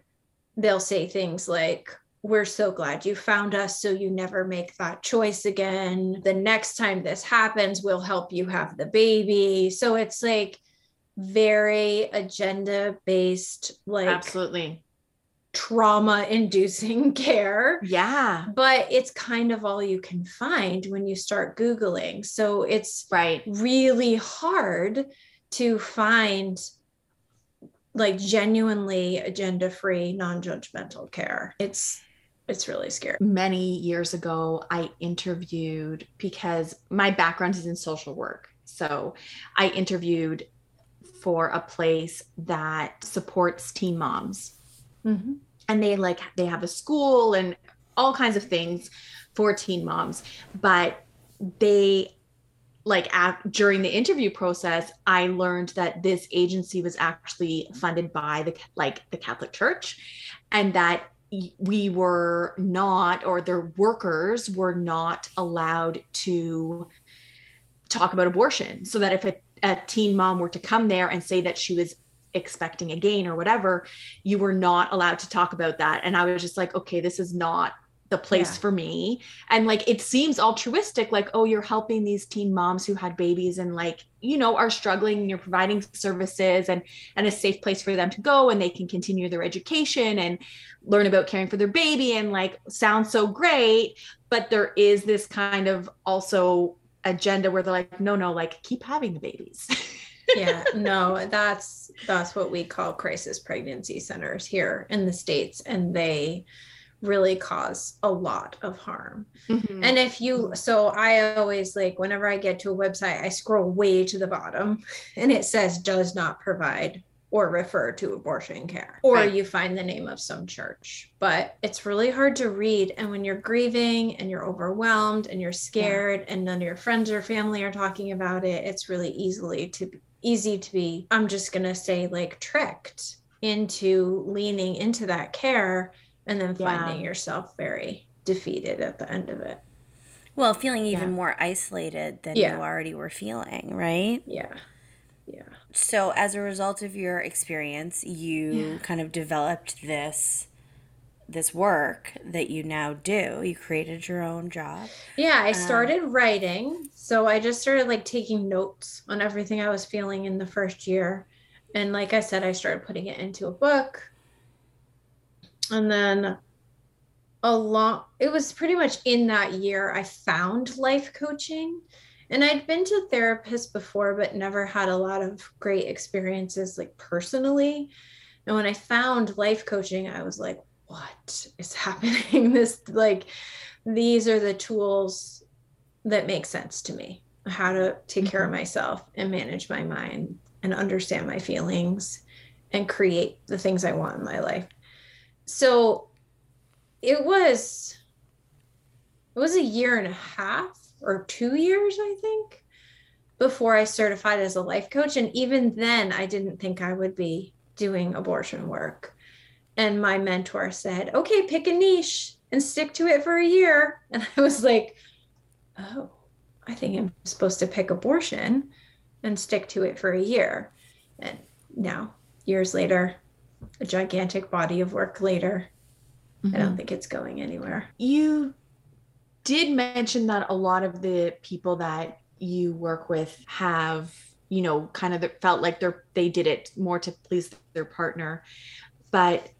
they'll say things like we're so glad you found us so you never make that choice again the next time this happens we'll help you have the baby so it's like very agenda based like Absolutely. trauma inducing care Yeah. but it's kind of all you can find when you start googling so it's Right. really hard to find like genuinely agenda free non-judgmental care it's it's really scary Many years ago, I interviewed because my background is in social work. So I interviewed for a place that supports teen moms. Mhm. and they like they have a school and all kinds of things for teen moms but they like during the interview process i learned that this agency was actually funded by the like the catholic church and that we were not or their workers were not allowed to talk about abortion. So that if a, a teen mom were to come there and say that she was expecting a gain or whatever you were not allowed to talk about that. And i was just like okay this is not the place Yeah. for me. And like it seems altruistic like oh you're helping these teen moms who had babies and like you know are struggling and you're providing services and and a safe place for them to go and they can continue their education and learn about caring for their baby and like sounds so great. But there is this kind of also agenda where they're like no no like keep having the babies. Yeah no that's that's what we call crisis pregnancy centers here in the states. And they really cause a lot of harm. Mhm. and if you so i always like whenever i get to a website i scroll way to the bottom and it says does not provide or refer to abortion care. Or Right. you find the name of some church. But it's really hard to read. And when you're grieving and you're overwhelmed and you're scared and none of your friends or family are talking about it it's really easily to easy to be i'm just going to say like tricked into leaning into that care and then Yeah. finding yourself very defeated at the end of it Well, feeling even Yeah. more isolated than Yeah. you already were feeling, right? yeah yeah So, as a result of your experience, you kind of developed this this work that you now do. You created your own job. Yeah, I Um, started writing. So I just started like taking notes on everything I was feeling in the first year. And like I said, I started putting it into a book. And then a long it was pretty much in that year I found life coaching. And I'd been to therapists before, but never had a lot of great experiences like personally. And when I found life coaching, I was like, what is happening? This like these are the tools that make sense to me how to take care of mm-hmm. myself and manage my mind and understand my feelings and create the things I want in my life. So it was it was a year and a half or 2 years I think before I certified as a life coach and even then I didn't think I would be doing abortion work. And my mentor said, "Okay, pick a niche and stick to it for a year. And I was like, oh, I think I'm supposed to pick abortion and stick to it for a year. And now, years later, a gigantic body of work later, I Mm-hmm. don't think it's going anywhere. You did mention that a lot of the people that you work with have, you know, kind of felt like they're they did it more to please their partner. But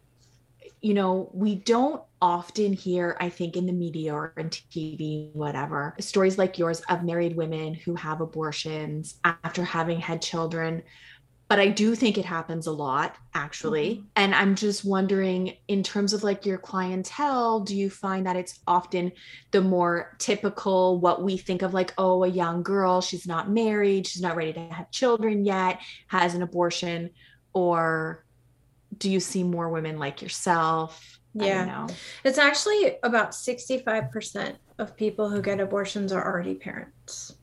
you know, we don't often hear, I think, in the media or in TV, whatever, stories like yours of married women who have abortions after having had children. But I do think it happens a lot, actually. Mhm. And I'm just wondering, in terms of like your clientele, do you find that it's often the more typical, what we think of like, oh, a young girl, she's not married, she's not ready to have children yet, has an abortion? Or do you see more women like yourself? I Yeah. It's actually about 65% of people who get abortions are already parents.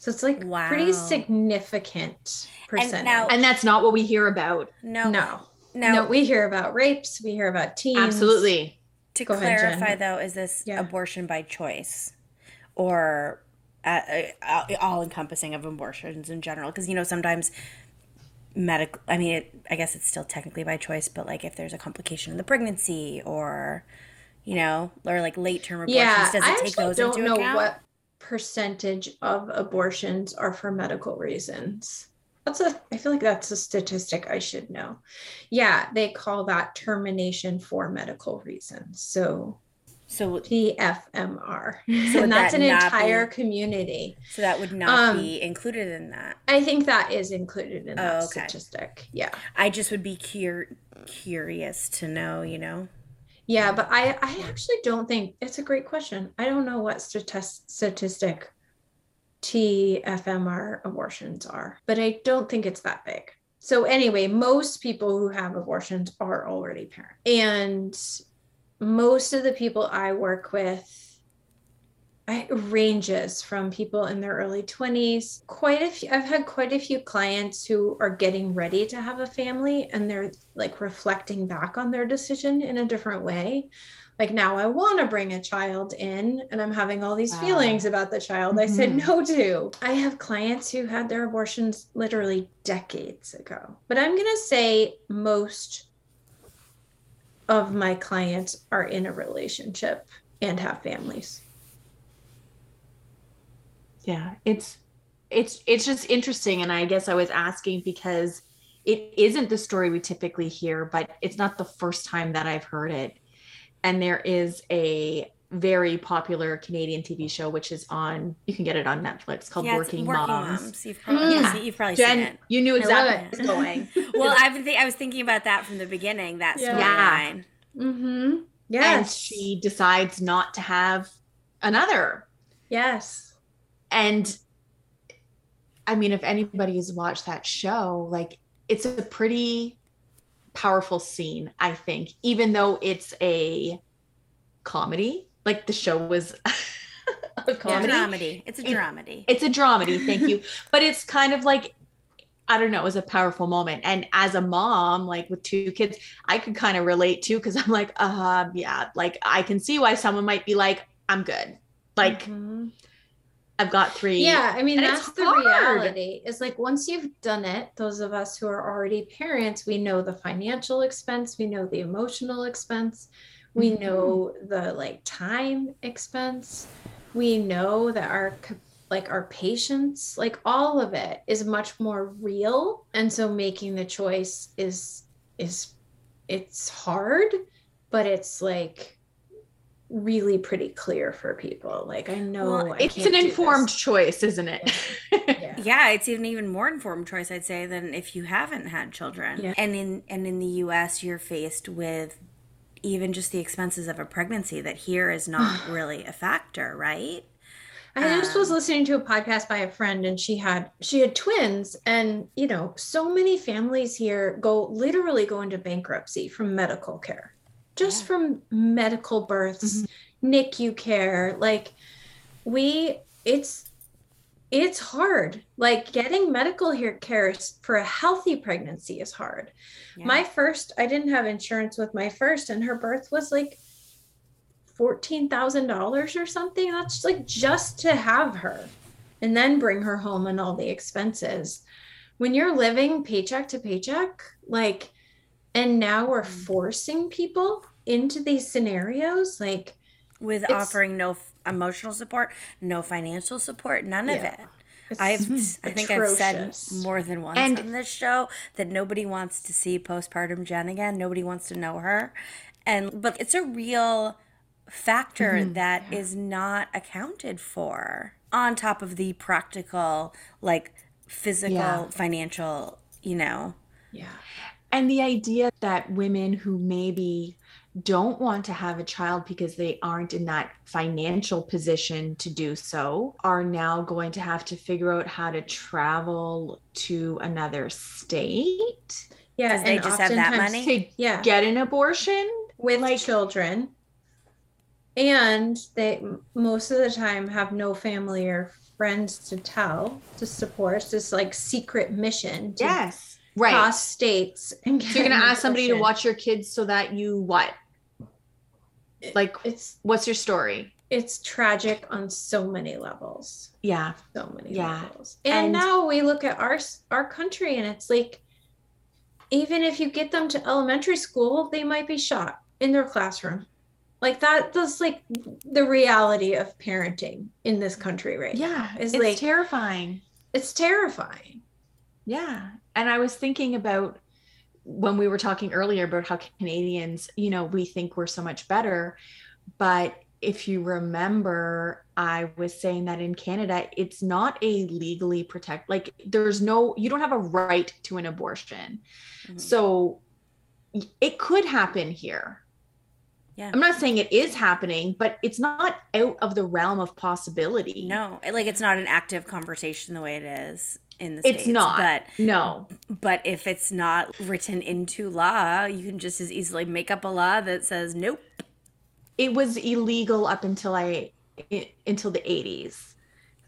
So it's like Wow. pretty significant percentage. now- And that's not what we hear about. No, no. no. No, we hear about rapes, we hear about teens. Absolutely. to Go clarify, Jen. though, is this Yeah. abortion by choice, or uh, uh, all encompassing of abortions in general? Because you know sometimes medical. I mean, it, I guess it's still technically by choice, but like if there's a complication in the pregnancy, or you know, or like late term abortions, Yeah, does I it take those don't into know account? what percentage of abortions are for medical reasons. That's a I feel like that's a statistic I should know. Yeah, they call that termination for medical reasons. So So, TFMR. So and that's that an entire be- community. so that would not Um, be included in that. I think that is included in that Oh, okay. statistic. Yeah. I just would be cur- curious to know. You know, Yeah, but I, I actually don't think it's a great question. I don't know what statis- statistic TFMR abortions are, but I don't think it's that big. So anyway, most people who have abortions are already parents. And most of the people I work with I, ranges from people in their early 20s. Quite a few I've had quite a few clients who are getting ready to have a family and they're like reflecting back on their decision in a different way. Like now I want to bring a child in and I'm having all these Wow. feelings about the child I said Mhm. no to. I have clients who had their abortions literally decades ago. But I'm going to say most of my clients are in a relationship and have families. Yeah, it's it's it's just interesting and I guess I was asking because it isn't the story we typically hear, but it's not the first time that I've heard it. And there is a very popular Canadian TV show which is on you can get it on Netflix called yeah, it's Working, working Moms. moms. You've probably, Mm. seen, you've probably seen it. you knew exactly where I going. Well, I've been think- I was thinking about that from the beginning. That Yeah. storyline. Mm-hmm. and she decides not to have another. yes. And I mean, if anybody's watched that show, like it's a pretty powerful scene, I think, even though it's a comedy. Like the show was a comedy. dramedy. It's a It- dramedy. It's a dramedy, thank you. but it's kind of like I don't know, it was a powerful moment. And as a mom, like with two kids, I could kind of relate too, because I'm like, uh yeah, like I can see why someone might be like, I'm good. Like Mhm. I've got three. yeah, I mean And that's the hard. reality. Is like once you've done it, those of us who are already parents, we know the financial expense, we know the emotional expense, we Mhm. know the like time expense, we know that our like our patience, like all of it is much more real. And so making the choice is is it's hard, but it's like really pretty clear for people. Like I know Well, I It's an do this. informed choice, isn't it? Yeah. Yeah, it's an even more informed choice, I'd say, than if you haven't had children. Yeah. And in and in the U.S., you're faced with even just the expenses of a pregnancy that here is not really a factor, right? I just was Um, listening to a podcast by a friend and she had she had twins and you know so many families here go literally go into bankruptcy from medical care. Just Yeah. from medical births, NICU care, like we it's it's hard. Like getting medical here care for a healthy pregnancy is hard. Yeah. My first, I didn't have insurance with my first, and her birth was like $14,000 or something. That's like just to have her and then bring her home and all the expenses. When you're living paycheck to paycheck, like, and now we're Mm. forcing people into these scenarios, like, with offering no f- emotional support, no financial support, none of it. it's I've I think I've said more than once And- on this show that nobody wants to see postpartum Jen again. Nobody wants to know her. And but it's a real factor mm-hmm. that is not accounted for on top of the practical like physical Yeah. financial, you know. yeah. And the idea that women who maybe don't want to have a child because they aren't in that financial position to do so are now going to have to figure out how to travel to another state Yeah. they just have that money? to Yeah. get an abortion. with like- children and they most of the time have no family or friends to tell to support it's this like secret mission to Yes. Right. cross states and So you're gonna ask somebody to watch your kids so that you what? Like it's what's your story? it's tragic on so many levels Yeah. so many Yeah. levels and, And- now we look at our our country and it's like even if you get them to elementary school they might be shot in their classroom like that that's like the reality of parenting in this country right now. Yeah. It's It's like- terrifying. it's terrifying Yeah. And I was thinking about when we were talking earlier about how Canadians, you know, we think we're so much better. But if you remember, I was saying that in Canada, it's not a legally protect, like, there's no, you don't have a right to an abortion. Mhm. So it could happen here. Yeah. I'm not saying it is happening, but it's not out of the realm of possibility. No, like it's not an active conversation the way it is in the It's states. not. But No. but if it's not written into law, you can just as easily make up a law that says nope. it was illegal up until I i- until the 80s.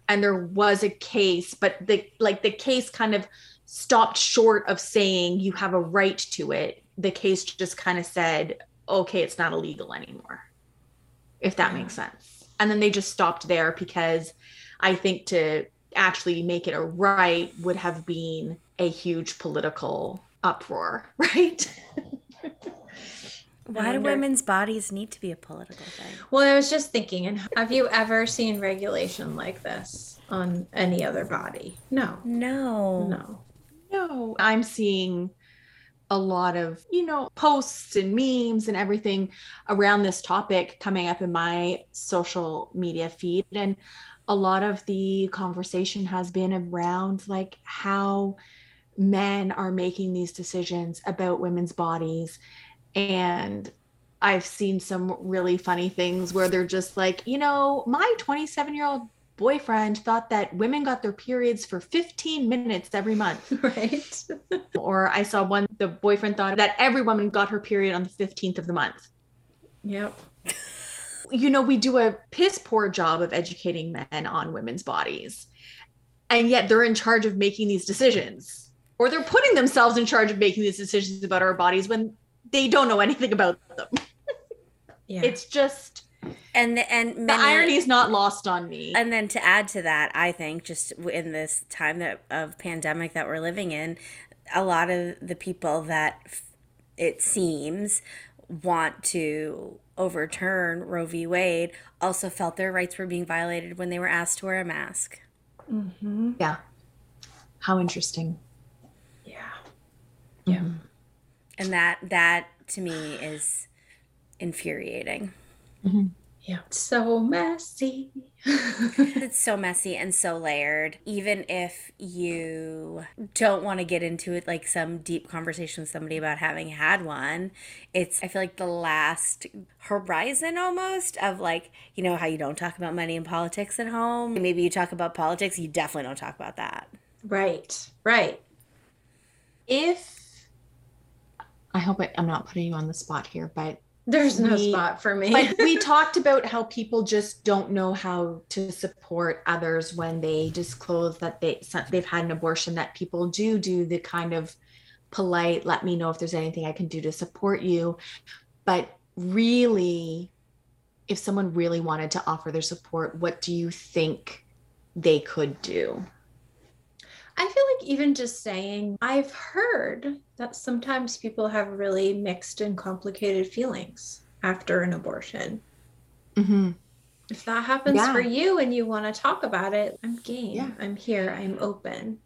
And there was a case, but the like the case kind of stopped short of saying you have a right to it. The case just kind of said, okay, it's not illegal anymore. If that makes mm. sense. And then they just stopped there because I think to actually make it a right would have been a huge political uproar, right? Why do women's bodies need to be a political thing? well i was just thinking and have you ever seen regulation like this on any other body no No. no No, I'm seeing a lot of, you know, posts and memes and everything around this topic coming up in my social media feed. And a lot of the conversation has been around like how men are making these decisions about women's bodies. And I've seen some really funny things where they're just like, you know, my 27 year old boyfriend thought that women got their periods for 15 minutes every month. right Or I saw one, the boyfriend thought that every woman got her period on the 15th of the month. yep You know, we do a piss poor job of educating men on women's bodies. And yet they're in charge of making these decisions. Or they're putting themselves in charge of making these decisions about our bodies when they don't know anything about them. yeah It's just And the, and the irony is not lost on me. And then to add to that, I think just in this time that of pandemic that we're living in, a lot of the people that f- it seems want to overturn Roe v. Wade also felt their rights were being violated when they were asked to wear a mask. hmm yeah. How interesting. yeah Yeah. Mhm. And that that to me is infuriating. Yeah It's so messy It's so messy and so layered. Even if you don't want to get into it like some deep conversation with somebody about having had one, it's I feel like the last horizon almost of like, you know how you don't talk about money and politics at home. Maybe you talk about politics, you definitely don't talk about that. right right If I hope I, I'm not putting you on the spot here, but there's no We- spot for me like we talked about how people just don't know how to support others when they disclose that they they've had an abortion that people do do the kind of polite let me know if there's anything i can do to support you but really if someone really wanted to offer their support, what do you think they could do? I feel like even just saying, I've heard that sometimes people have really mixed and complicated feelings after an abortion. Mm-hmm. If that happens Yeah. for you and you want to talk about it, I'm game. Yeah. I'm here. I'm open.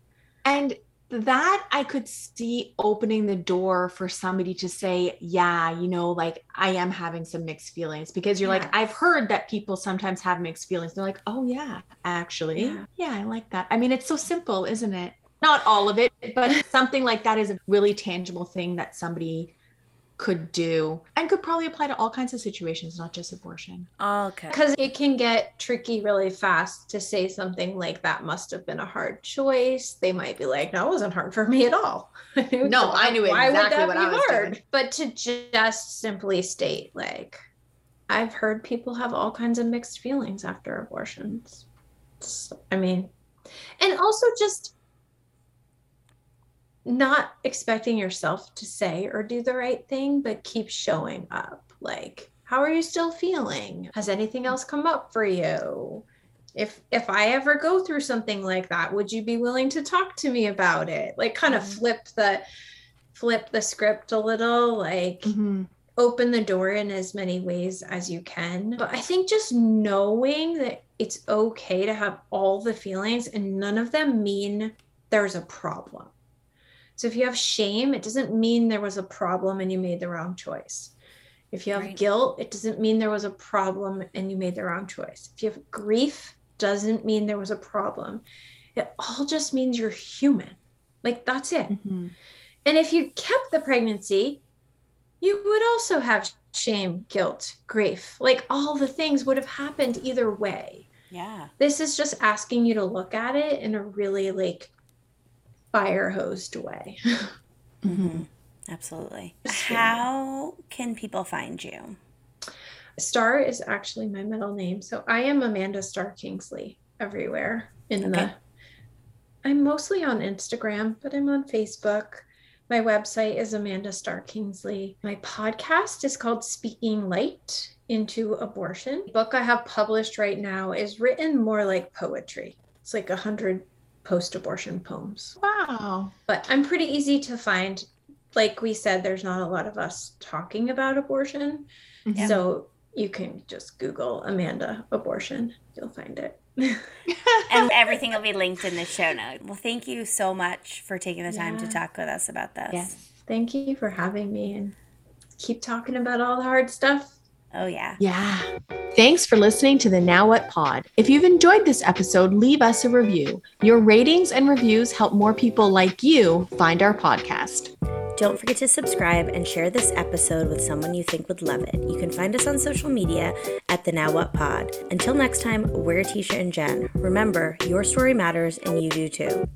And that I could see opening the door for somebody to say, yeah, you know, like I am having some mixed feelings because you're like, I've heard that people sometimes have mixed feelings. They're like, oh, yeah, actually. Yeah. Yeah. I like that. I mean, it's so simple, isn't it? Not all of it, but something like that is a really tangible thing that somebody could do and could probably apply to all kinds of situations, not just abortion. Okay. Because it can get tricky really fast to say something like that must have been a hard choice. They might be like, no, it wasn't hard for me at all. No, I knew exactly what I was doing. But to just simply state, like, I've heard people have all kinds of mixed feelings after abortions. It's- I mean, and also just not expecting yourself to say or do the right thing, but keep showing up. Like, how are you still feeling? Has anything else come up for you? If if I ever go through something like that, would you be willing to talk to me about it? Like kind of Mhm. flip the flip the script a little, like open the door in as many ways as you can. But I think just knowing that it's okay to have all the feelings and none of them mean there's a problem. So if you have shame, it doesn't mean there was a problem and you made the wrong choice. If you have Right. guilt, it doesn't mean there was a problem and you made the wrong choice. If you have grief, doesn't mean there was a problem. It all just means you're human. Like that's it. Mhm. And if you kept the pregnancy, you would also have shame, guilt, grief. Like all the things would have happened either way. Yeah. This is just asking you to look at it in a really like fire hosed way. hmm Absolutely. How can people find you? Star is actually my middle name. So I am Amanda Star Kingsley everywhere in Okay. the I'm mostly on Instagram, but I'm on Facebook. My website is Amanda Star Kingsley. My podcast is called Speaking Light into Abortion. The book I have published right now is written more like poetry. It's like a hundred post-abortion poems. Wow. But I'm pretty easy to find. Like we said, there's not a lot of us talking about abortion. Mhm. So you can just Google Amanda abortion. You'll find it. And everything will be linked in the show note. Well, thank you so much for taking the time to talk with us about this. Yes. Thank you for having me and keep talking about all the hard stuff. Oh, yeah. Yeah. Thanks for listening to the Now What Pod. If you've enjoyed this episode, leave us a review. Your ratings and reviews help more people like you find our podcast. Don't forget to subscribe and share this episode with someone you think would love it. You can find us on social media at the Now What Pod. Until next time, we're Tisha and Jen. Remember, your story matters and you do too.